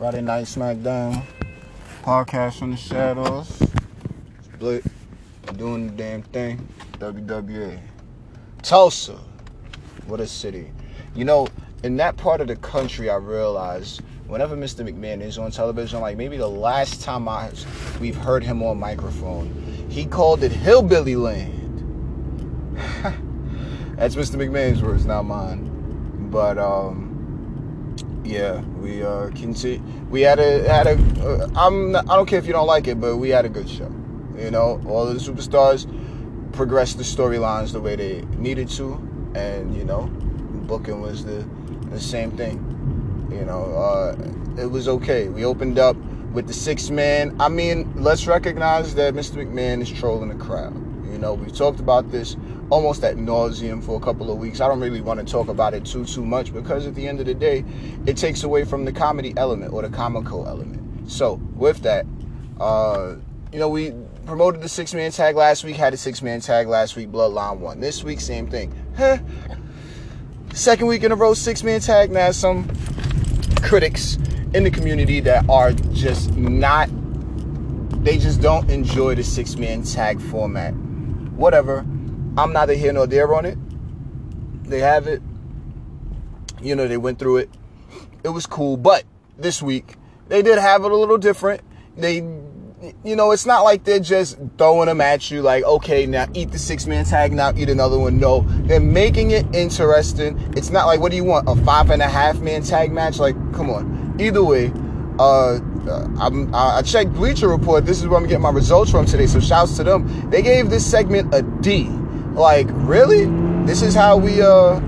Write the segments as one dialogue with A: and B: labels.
A: Friday Night SmackDown podcast from the shadows. Split, doing the damn thing. WWA. Tulsa, what a city. You know, in that part of the country, I realized whenever Mr. McMahon is on television, like maybe the last time I we've heard him on microphone, he called it Hillbilly Land. That's Mr. McMahon's words, not mine. But um, yeah, we uh can see we had a had a. Uh, I'm not, I don't care if you don't like it, but we had a good show. You know, all of the superstars progressed the storylines the way they needed to, and you know, booking was the the same thing. You know, uh, it was okay. We opened up with the six man. I mean, let's recognize that Mr. McMahon is trolling the crowd. Know, we talked about this almost at nauseum for a couple of weeks. I don't really want to talk about it too too much because at the end of the day, it takes away from the comedy element or the comical element. So with that, uh, you know, we promoted the six man tag last week, had a six man tag last week, Bloodline won. This week, same thing. Huh. Second week in a row, six man tag. Now some critics in the community that are just not they just don't enjoy the six man tag format. Whatever. I'm neither here nor there on it. They have it. You know, they went through it. It was cool. But this week, they did have it a little different. They, you know, it's not like they're just throwing them at you like, okay, now eat the six man tag, now eat another one. No, they're making it interesting. It's not like, what do you want? A five and a half man tag match? Like, come on. Either way, uh, I'm, I checked Bleacher Report. This is where I'm getting my results from today. So shouts to them. They gave this segment a D. Like, really? This is how we uh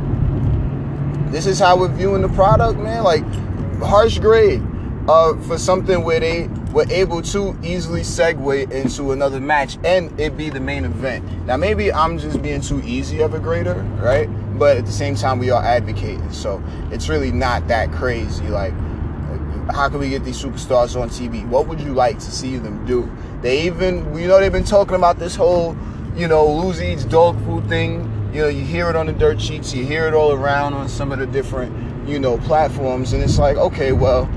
A: this is how we're viewing the product, man? Like harsh grade uh for something where they were able to easily segue into another match and it be the main event. Now maybe I'm just being too easy of a grader, right? But at the same time we are advocating. So it's really not that crazy. Like how can we get these superstars on TV? What would you like to see them do? They even, you know, they've been talking about this whole you know, Lose Eats dog food thing. You know, you hear it on the dirt sheets, you hear it all around on some of the different, you know, platforms, and it's like, okay, well,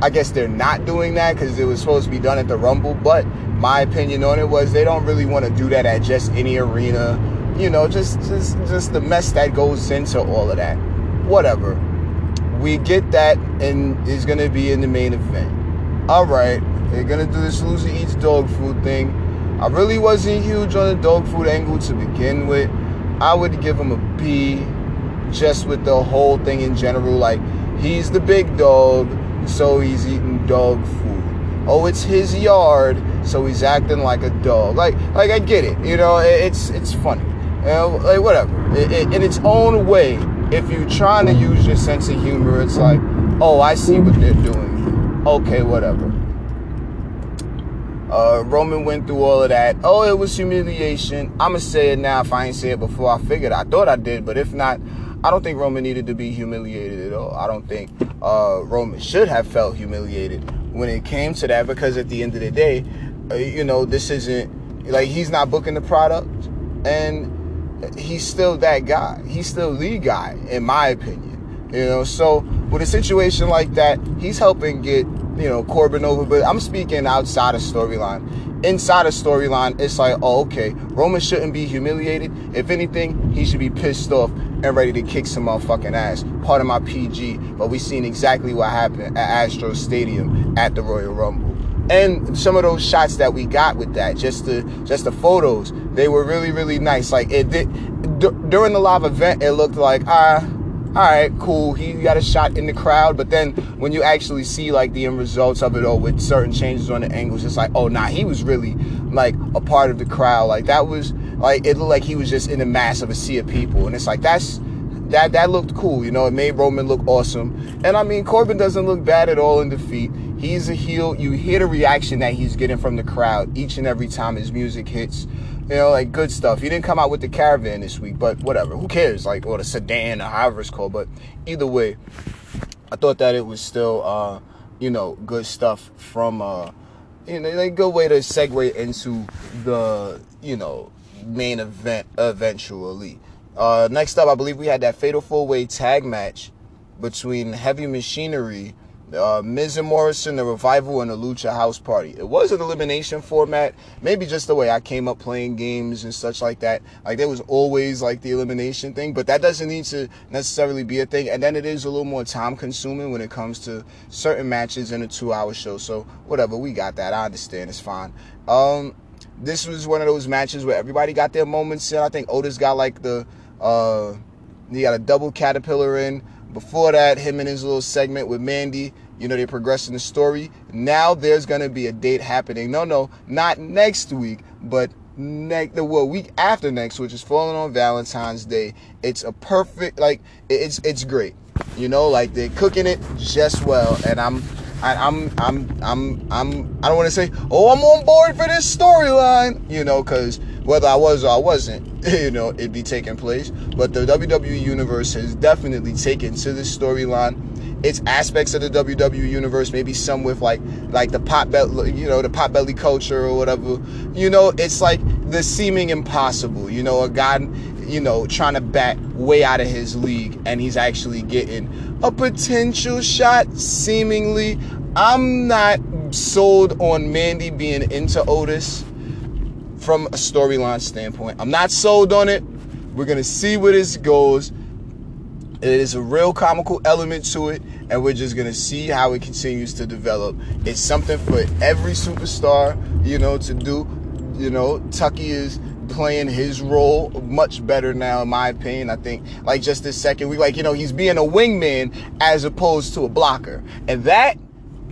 A: I guess they're not doing that because it was supposed to be done at the Rumble. But my opinion on it was they don't really want to do that at just any arena. You know, just just just the mess that goes into all of that. Whatever. We get that, and is gonna be in the main event. All right, they're gonna do this Loser Eats dog food thing. I really wasn't huge on the dog food angle to begin with. I would give him a B just with the whole thing in general. Like, he's the big dog, so he's eating dog food. Oh, it's his yard, so he's acting like a dog. Like, like I get it. You know, it's it's funny. You know, like whatever. In its own way, if you're trying to use your sense of humor, it's like, oh, I see what they're doing. Okay, whatever. Uh, Roman went through all of that. Oh, it was humiliation. I'ma say it now. If I ain't say it before, I figured. I thought I did, but if not, I don't think Roman needed to be humiliated at all. I don't think uh, Roman should have felt humiliated when it came to that because at the end of the day, uh, you know, this isn't like he's not booking the product, and he's still that guy. He's still the guy, in my opinion. You know, so with a situation like that, he's helping get you know, Corbin over, but I'm speaking outside of storyline. Inside of storyline, it's like, oh, okay, Roman shouldn't be humiliated. If anything, he should be pissed off and ready to kick some motherfucking ass. Part of my PG, but we seen exactly what happened at Astro Stadium at the Royal Rumble. And some of those shots that we got with that, just the just the photos, they were really really nice. Like it did d- during the live event, it looked like ah all right, cool. He got a shot in the crowd, but then when you actually see like the end results of it all with certain changes on the angles, it's like, oh nah, he was really like a part of the crowd. Like that was like it looked like he was just in the mass of a sea of people, and it's like that's that that looked cool. You know, it made Roman look awesome, and I mean Corbin doesn't look bad at all in defeat. He's a heel. You hear the reaction that he's getting from the crowd each and every time his music hits. You know, like good stuff. He didn't come out with the caravan this week, but whatever. Who cares? Like, or the sedan, or however it's called. But either way, I thought that it was still, uh, you know, good stuff from, uh, you know, a good way to segue into the, you know, main event eventually. Uh, next up, I believe we had that fatal four way tag match between Heavy Machinery uh, Miz and Morrison, the revival, and the Lucha House Party. It was an elimination format, maybe just the way I came up playing games and such like that. Like there was always like the elimination thing, but that doesn't need to necessarily be a thing. And then it is a little more time consuming when it comes to certain matches in a two hour show. So whatever, we got that. I understand. It's fine. Um, this was one of those matches where everybody got their moments in. I think Otis got like the uh, he got a double caterpillar in. Before that, him and his little segment with Mandy, you know, they're progressing the story. Now there's gonna be a date happening. No, no, not next week, but next the well, week after next, which is falling on Valentine's Day. It's a perfect like it's it's great. You know, like they're cooking it just well, and I'm I, I'm, I'm, I'm, I'm, I don't want to say, oh, I'm on board for this storyline, you know, because whether I was or I wasn't, you know, it'd be taking place. But the WWE universe has definitely taken to this storyline. It's aspects of the WWE universe, maybe some with like, like the pot belly, you know, the pot belly culture or whatever. You know, it's like the seeming impossible. You know, a guy, you know, trying to bat way out of his league, and he's actually getting a potential shot, seemingly. I'm not sold on Mandy being into Otis from a storyline standpoint. I'm not sold on it. We're going to see where this goes. It is a real comical element to it, and we're just gonna see how it continues to develop. It's something for every superstar, you know, to do. You know, Tucker is playing his role much better now, in my opinion. I think, like just this second week, like you know, he's being a wingman as opposed to a blocker, and that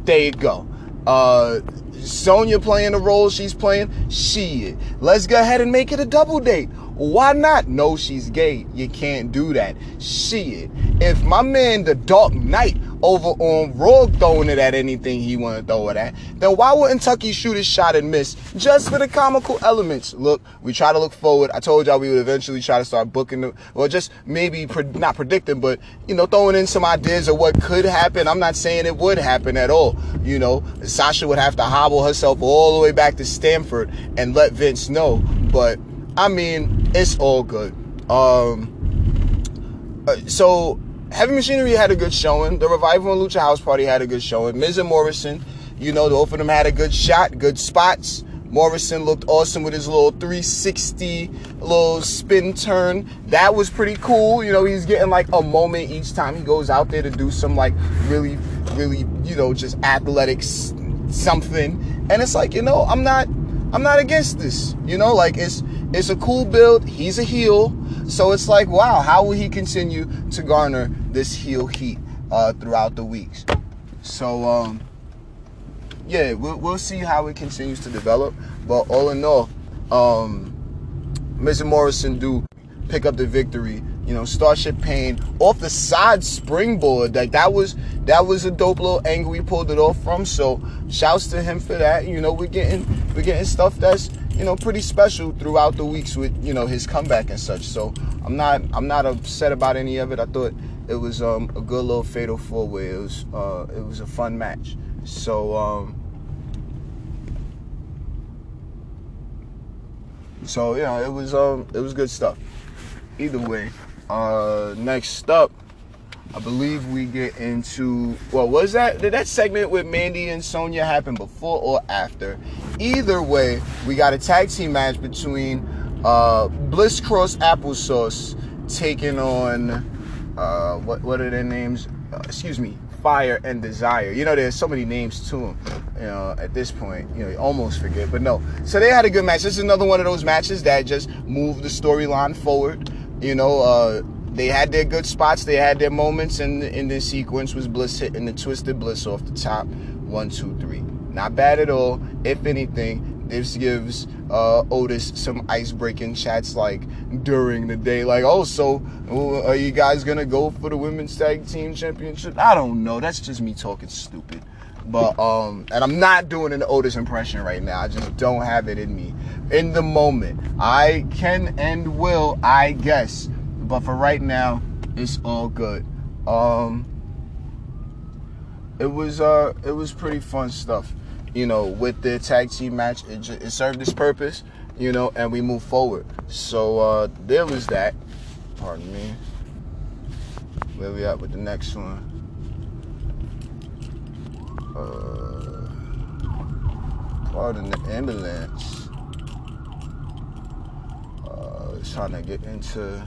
A: there you go. Uh, Sonya playing the role she's playing. she. let's go ahead and make it a double date. Why not? No, she's gay. You can't do that. Shit. If my man, the Dark Knight, over on Raw throwing it at anything he want to throw it at, then why wouldn't Tucker shoot his shot and miss just for the comical elements? Look, we try to look forward. I told y'all we would eventually try to start booking, or just maybe pre- not predicting, but you know, throwing in some ideas of what could happen. I'm not saying it would happen at all. You know, Sasha would have to hobble herself all the way back to Stamford and let Vince know, but I mean, it's all good. Um, uh, so Heavy Machinery had a good showing. The Revival and Lucha House Party had a good showing. Miz and Morrison, you know, both of them had a good shot, good spots. Morrison looked awesome with his little 360 little spin turn. That was pretty cool. You know, he's getting like a moment each time he goes out there to do some like really, really, you know, just athletics something. And it's like, you know, I'm not I'm not against this. You know, like it's it's a cool build. He's a heel. So it's like, wow, how will he continue to garner this heel heat uh, throughout the weeks? So um yeah, we'll, we'll see how it continues to develop. But all in all, um Mr. Morrison do pick up the victory you know, Starship Pain off the side springboard. Like that was that was a dope little angle we pulled it off from. So shouts to him for that. You know, we're getting we're getting stuff that's you know pretty special throughout the weeks with you know his comeback and such. So I'm not I'm not upset about any of it. I thought it was um, a good little fatal four way. It was uh, it was a fun match. So um, so know it was um it was good stuff. Either way. Uh, next up, I believe we get into well, was that did that segment with Mandy and Sonya happen before or after? Either way, we got a tag team match between uh, Bliss Cross Applesauce taking on uh, what what are their names? Uh, excuse me, Fire and Desire. You know, there's so many names to them. You know, at this point, you know, you almost forget. But no, so they had a good match. This is another one of those matches that just moved the storyline forward. You know, uh, they had their good spots, they had their moments, and in this sequence was Bliss hitting the Twisted Bliss off the top. One, two, three. Not bad at all. If anything, this gives uh, Otis some ice breaking chats like during the day, like, oh, so are you guys gonna go for the women's tag team championship? I don't know. That's just me talking stupid. But um, and I'm not doing an Otis impression right now. I just don't have it in me. In the moment, I can and will, I guess. But for right now, it's all good. Um, it was uh, it was pretty fun stuff. You know, with the tag team match, it, just, it served its purpose. You know, and we move forward. So uh, there was that. Pardon me. Where we at with the next one? Uh, pardon the ambulance. Trying to get into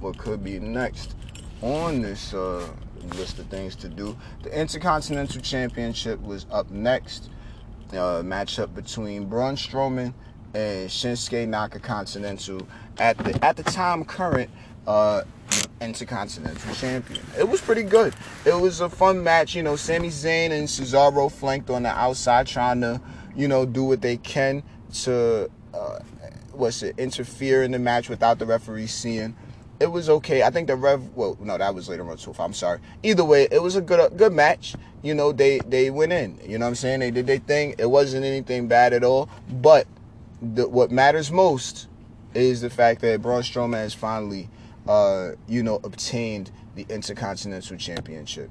A: what could be next on this uh, list of things to do. The Intercontinental Championship was up next. Uh, matchup between Braun Strowman and Shinsuke Nakamura at the at the time current uh, Intercontinental Champion. It was pretty good. It was a fun match. You know, Sami Zayn and Cesaro flanked on the outside, trying to you know do what they can to uh, what's it interfere in the match without the referee seeing it was okay. I think the Rev. Well, no, that was later on too. I'm sorry. Either way, it was a good good match. You know, they they went in. You know what I'm saying? They did their thing. It wasn't anything bad at all. But the, what matters most is the fact that Braun Strowman has finally, uh, you know, obtained the Intercontinental Championship.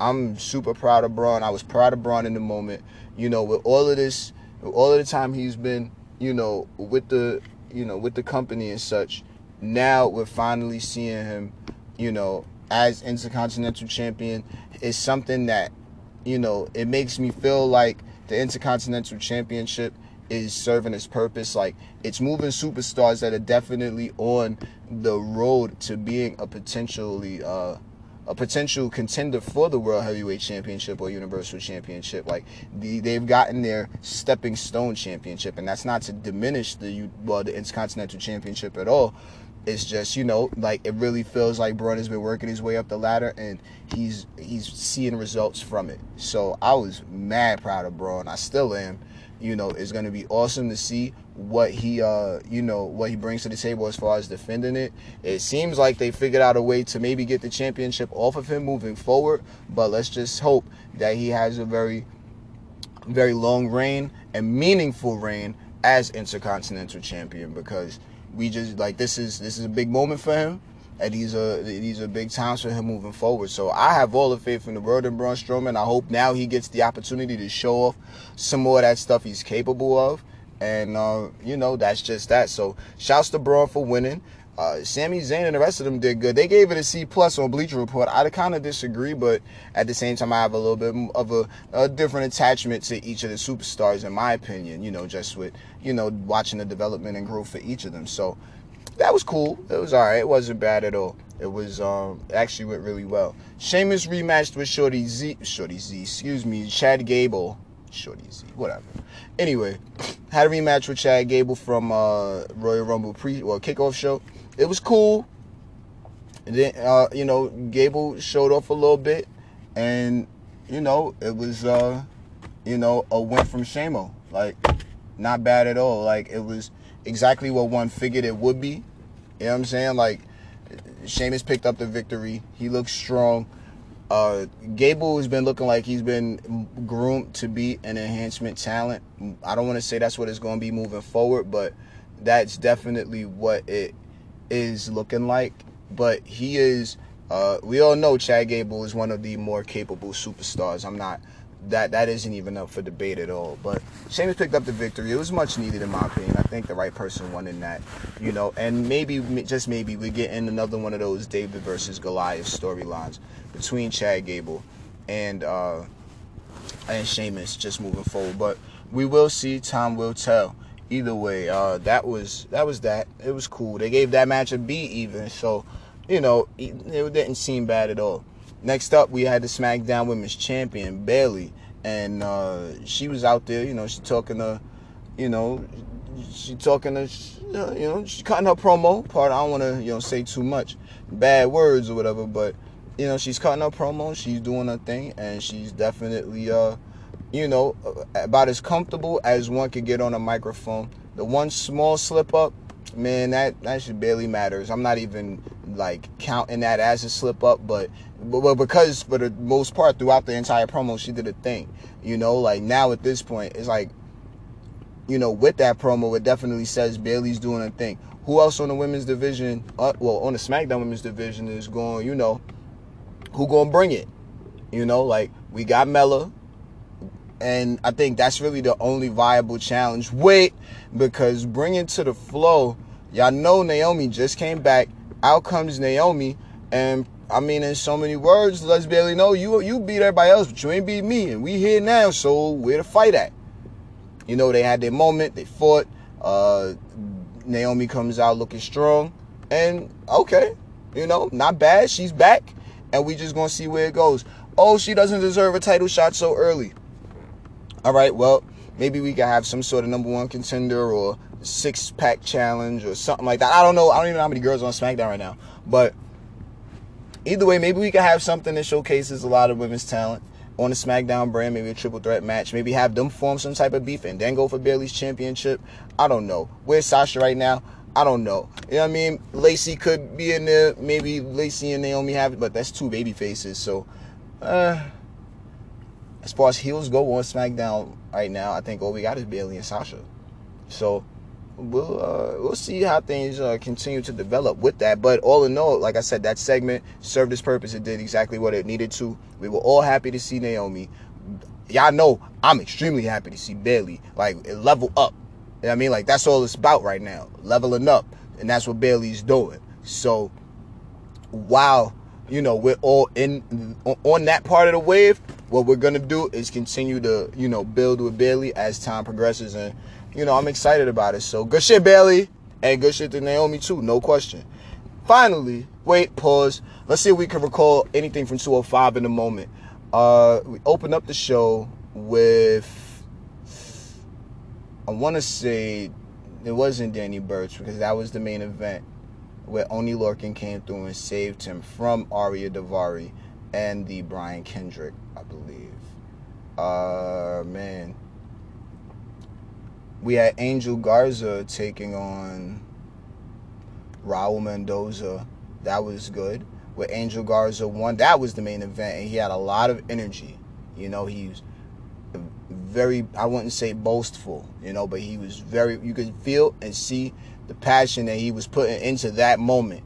A: I'm super proud of Braun. I was proud of Braun in the moment. You know, with all of this, all of the time he's been, you know, with the, you know, with the company and such now we're finally seeing him, you know, as Intercontinental Champion is something that, you know, it makes me feel like the Intercontinental Championship is serving its purpose. Like it's moving superstars that are definitely on the road to being a potentially uh a potential contender for the World Heavyweight Championship or Universal Championship. Like the, they've gotten their stepping stone championship, and that's not to diminish the well the Intercontinental Championship at all it's just you know like it really feels like Braun has been working his way up the ladder and he's he's seeing results from it. So I was mad proud of Braun. I still am. You know, it's going to be awesome to see what he uh you know what he brings to the table as far as defending it. It seems like they figured out a way to maybe get the championship off of him moving forward, but let's just hope that he has a very very long reign and meaningful reign as intercontinental champion because we just like this is this is a big moment for him, and these are these are big times for him moving forward. So I have all the faith in the world in Braun Strowman. I hope now he gets the opportunity to show off some more of that stuff he's capable of, and uh, you know that's just that. So shouts to Braun for winning. Uh, Sami Zayn and the rest of them did good. They gave it a C plus on Bleacher Report. I kind of disagree, but at the same time, I have a little bit of a, a, different attachment to each of the superstars, in my opinion. You know, just with you know watching the development and growth for each of them. So that was cool. It was all right. It wasn't bad at all. It was um actually went really well. Sheamus rematched with Shorty G, Shorty G, excuse me, Chad Gable. Shorty G, whatever. Anyway, had a rematch with Chad Gable from uh, Royal Rumble pre or well, kickoff show it was cool. And then uh, you know, Gable showed off a little bit, and you know, it was uh, you know, a win from Shamo. Like, not bad at all. Like it was exactly what one figured it would be. You know what I'm saying? Like Sheamus picked up the victory. He looks strong. Uh, Gable has been looking like he's been groomed to be an enhancement talent. I don't want to say that's what it's going to be moving forward, but that's definitely what it is looking like, but he is. Uh, we all know Chad Gable is one of the more capable superstars. I'm not that that isn't even up for debate at all. But Sheamus picked up the victory. It was much needed in my opinion. I think the right person won in that, you know. And maybe just maybe we get in another one of those David versus Goliath storylines between Chad Gable and uh, and Sheamus just moving forward. But we will see. Time will tell either way, uh, that was that was that. It was cool. They gave that match a B even, so you know it, it didn't seem bad at all. Next up, we had the SmackDown Women's Champion Bayley, and uh, she was out there. You know, she talking to, you know, she talking to, you know, she cutting her promo part. I don't want to, you know, say too much bad words or whatever, but you know, she's cutting her promo. She's doing her thing, and she's definitely uh you know, about as comfortable as one could get on a microphone. The one small slip up, man, that that should barely matters. I'm not even like counting that as a slip up, but but because for the most part throughout the entire promo, she did a thing. You know, like now at this point, it's like, you know, with that promo, it definitely says bayley's doing a thing. Who else on the women's division? Uh, well, on the SmackDown women's division is going, you know, who gonna bring it? You know, like we got Mella, and I think that's really the only viable challenge. Wait, because bringing to the flow, y'all know Naomi just came back. Out comes Naomi, and I mean, in so many words, let's barely know you you beat everybody else, but you ain't beat me, and we here now. So where to fight at? You know, they had their moment. They fought. Uh, Naomi comes out looking strong, and okay, you know, not bad. She's back, and we just gonna see where it goes. Oh, she doesn't deserve a title shot so early. All right, well, maybe we could have some sort of number one contender or six pack challenge or something like that. I don't know. I don't even know how many girls on SmackDown right now, but either way, maybe we could have something that showcases a lot of women's talent on the SmackDown brand, maybe a triple threat match, maybe have them form some type of beef and then go for Bayley's championship. I don't know. Where's Sasha right now? I don't know. You know what I mean? Lacey could be in there. Maybe Lacey and Naomi have it, but that's two baby faces. So, uh, as far as heels go on SmackDown right now, I think all we got is Bayley and Sasha. So, we'll uh, we'll see how things uh, continue to develop with that. But all in all, like I said, that segment served its purpose. It did exactly what it needed to. We were all happy to see Naomi. Y'all know I'm extremely happy to see Bayley like level up. You know I mean, like that's all it's about right now, leveling up, and that's what Bayley's doing. So, while you know we're all in on that part of the wave, what we're gonna do is continue to you know build with Bayley as time progresses and you know, I'm excited about it. So good shit, Bayley, And good shit to Naomi too, no question. Finally, wait, pause. Let's see if we can recall anything from 205 in a moment. Uh, we opened up the show with, I want to say, it wasn't Danny Burch because that was the main event where Oney Lorcan came through and saved him from Ariya Daivari and the Brian Kendrick, I believe. Uh, man, we had Angel Garza taking on Raul Mendoza. That was good. With Angel Garza won, that was the main event, and he had a lot of energy. You know, he was very, I wouldn't say boastful, you know, but he was very, you could feel and see the passion that he was putting into that moment,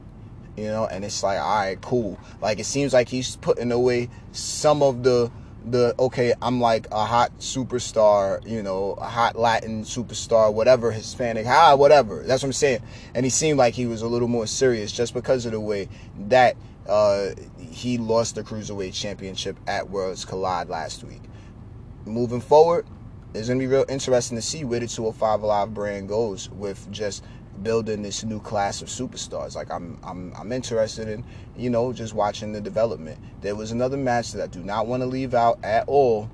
A: you know, and it's like, all right, cool. Like, it seems like he's putting away some of the, the okay, I'm like a hot superstar, you know, a hot Latin superstar, whatever, Hispanic, how, whatever. That's what I'm saying. And he seemed like he was a little more serious just because of the way that uh, he lost the cruiserweight championship at Worlds Collide last week. Moving forward, it's gonna be real interesting to see where the 205 Live brand goes with just building this new class of superstars. Like I'm I'm I'm interested in, you know, just watching the development. There was another match that I do not want to leave out at all,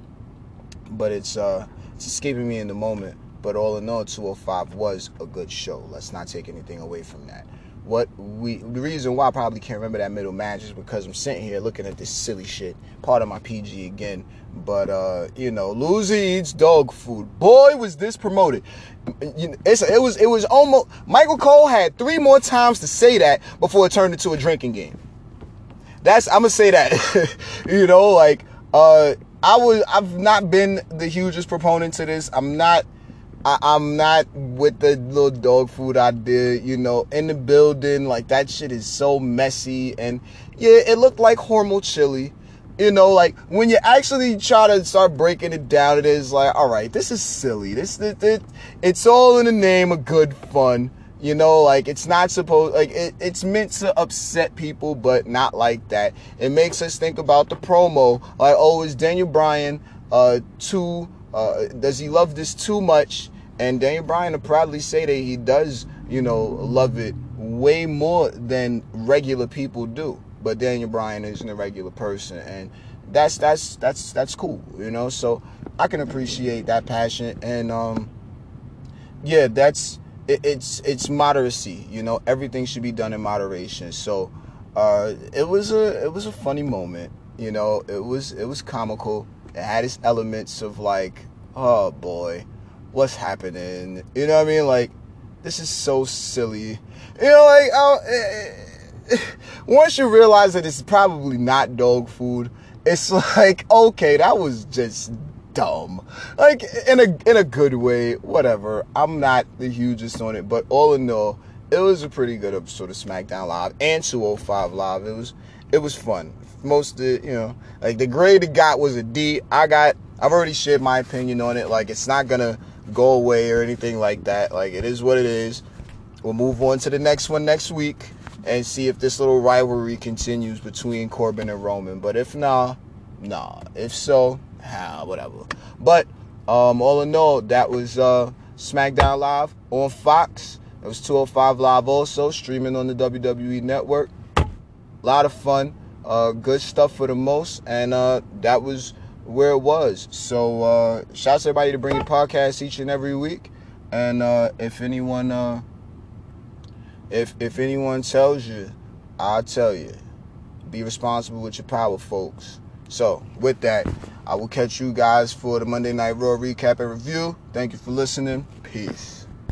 A: but it's uh it's escaping me in the moment. But all in all, 205 was a good show. Let's not take anything away from that what we the reason why I probably can't remember that middle match is because I'm sitting here looking at this silly shit. Part of my PG again. But uh, you know, loser eats dog food. Boy, was this promoted. It's, it was it was almost Michael Cole had three more times to say that before it turned into a drinking game. That's I'm gonna say that. you know, like uh I was I've not been the hugest proponent to this. I'm not I, am not with the little dog food I did, you know, in the building. Like that shit is so messy. And yeah, it looked like Hormel chili. You know, like when you actually try to start breaking it down, it is like, all right, this is silly. This, this, this it's all in the name of good fun. You know, like it's not supposed like it, it's meant to upset people, but not like that. It makes us think about the promo. Like, oh, is Daniel Bryan uh too uh does he love this too much? And Daniel Bryan will proudly say that he does, you know, love it way more than regular people do. But Daniel Bryan isn't a regular person, and that's that's that's that's cool, you know. So I can appreciate that passion, and um, yeah, that's it, it's it's moderacy, you know. Everything should be done in moderation. So uh, it was a it was a funny moment, you know. It was it was comical. It had its elements of like, oh boy what's happening? You know what I mean? Like, this is so silly. You know, like, uh, once you realize that it's probably not dog food, it's like, okay, that was just dumb. Like in a in a good way, whatever. I'm not the hugest on it, but all in all, it was a pretty good episode of SmackDown Live and 205 Live. It was it was fun. Most of you know, like the grade it got was a D. I got I've already shared my opinion on it. Like it's not gonna go away or anything like that. Like it is what it is. We'll move on to the next one next week. and see if this little rivalry continues between Corbin and Roman. But if not, nah. If so, how whatever. But um, all in all, that was uh, SmackDown Live on Fox. It was 205 Live also, streaming on the WWE Network. A lot of fun, uh, good stuff for the most, and uh, that was where it was. So, uh, shouts to everybody to bring your podcast each and every week. And uh, if anyone, uh, if if anyone tells you, I'll tell you. Be responsible with your power, folks. So, with that, I will catch you guys for the Monday Night Raw recap and review. Thank you for listening. Peace.